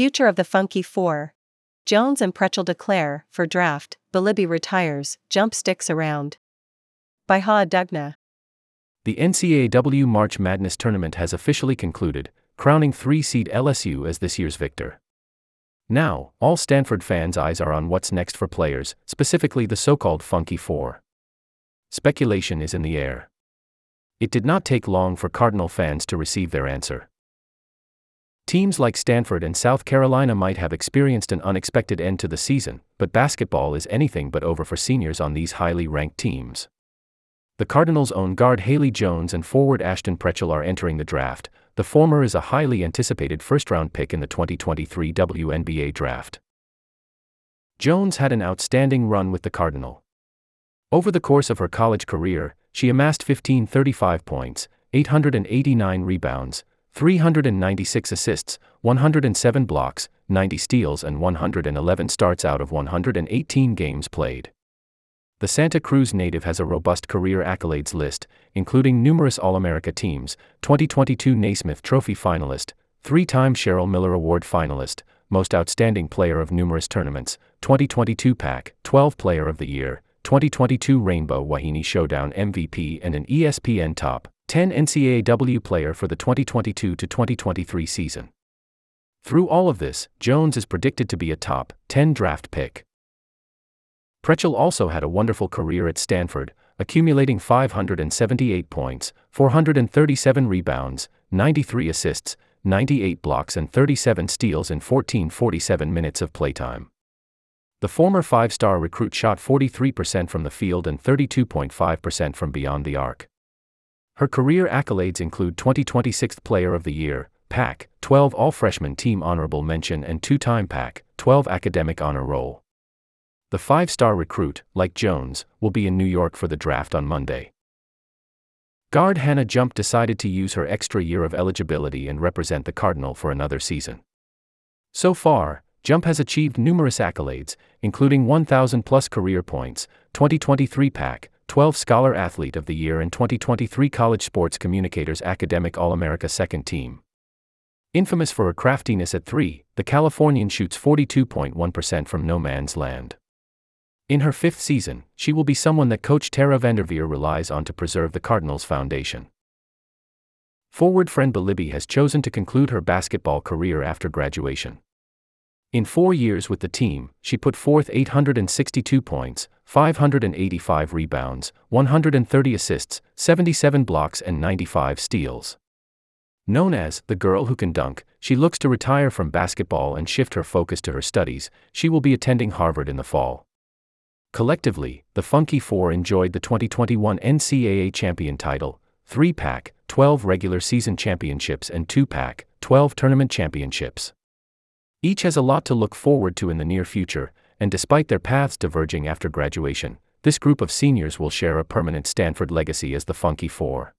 Future of the Funky Four. Jones and Prechtel declare, for draft, Belibi retires, jump sticks around. By Ha Dugna. The NCAAW March Madness tournament has officially concluded, crowning three seed LSU as this year's victor. Now, all Stanford fans' eyes are on what's next for players, specifically the so called Funky Four. Speculation is in the air. It did not take long for Cardinal fans to receive their answer. Teams like Stanford and South Carolina might have experienced an unexpected end to the season, but basketball is anything but over for seniors on these highly ranked teams. The Cardinals' own guard Haley Jones and forward Ashton Prechtel are entering the draft. The former is a highly anticipated first round pick in the 2023 WNBA draft. Jones had an outstanding run with the Cardinal. Over the course of her college career, she amassed 1535 points, 889 rebounds, 396 assists, 107 blocks, 90 steals, and 111 starts out of 118 games played. The Santa Cruz native has a robust career accolades list, including numerous All America teams, 2022 Naismith Trophy finalist, three time Cheryl Miller Award finalist, Most Outstanding Player of numerous tournaments, 2022 PAC, 12 Player of the Year, 2022 Rainbow Wahine Showdown MVP, and an ESPN Top 10 NCAAW player for the 2022 2023 season. Through all of this, Jones is predicted to be a top 10 draft pick. Prechtel also had a wonderful career at Stanford, accumulating 578 points, 437 rebounds, 93 assists, 98 blocks, and 37 steals in 1447 minutes of playtime. The former five star recruit shot 43% from the field and 32.5% from beyond the arc. Her career accolades include 2026th Player of the Year, PAC, 12 All Freshman Team Honorable Mention, and two time PAC, 12 Academic Honor Roll. The five star recruit, like Jones, will be in New York for the draft on Monday. Guard Hannah Jump decided to use her extra year of eligibility and represent the Cardinal for another season. So far, Jump has achieved numerous accolades, including 1,000 plus career points, 2023 PAC, 12 Scholar Athlete of the Year, and 2023 College Sports Communicators Academic All America Second Team. Infamous for her craftiness at 3, the Californian shoots 42.1% from no man's land. In her fifth season, she will be someone that coach Tara Vanderveer relies on to preserve the Cardinals' foundation. Forward Fran Belibi has chosen to conclude her basketball career after graduation. In four years with the team, she put forth 862 points, 585 rebounds, 130 assists, 77 blocks, and 95 steals. Known as the girl who can dunk, she looks to retire from basketball and shift her focus to her studies. She will be attending Harvard in the fall. Collectively, the Funky Four enjoyed the 2021 NCAA champion title, 3 Pac, 12 regular season championships, and 2 Pac, 12 tournament championships. Each has a lot to look forward to in the near future, and despite their paths diverging after graduation, this group of seniors will share a permanent Stanford legacy as the Funky Four.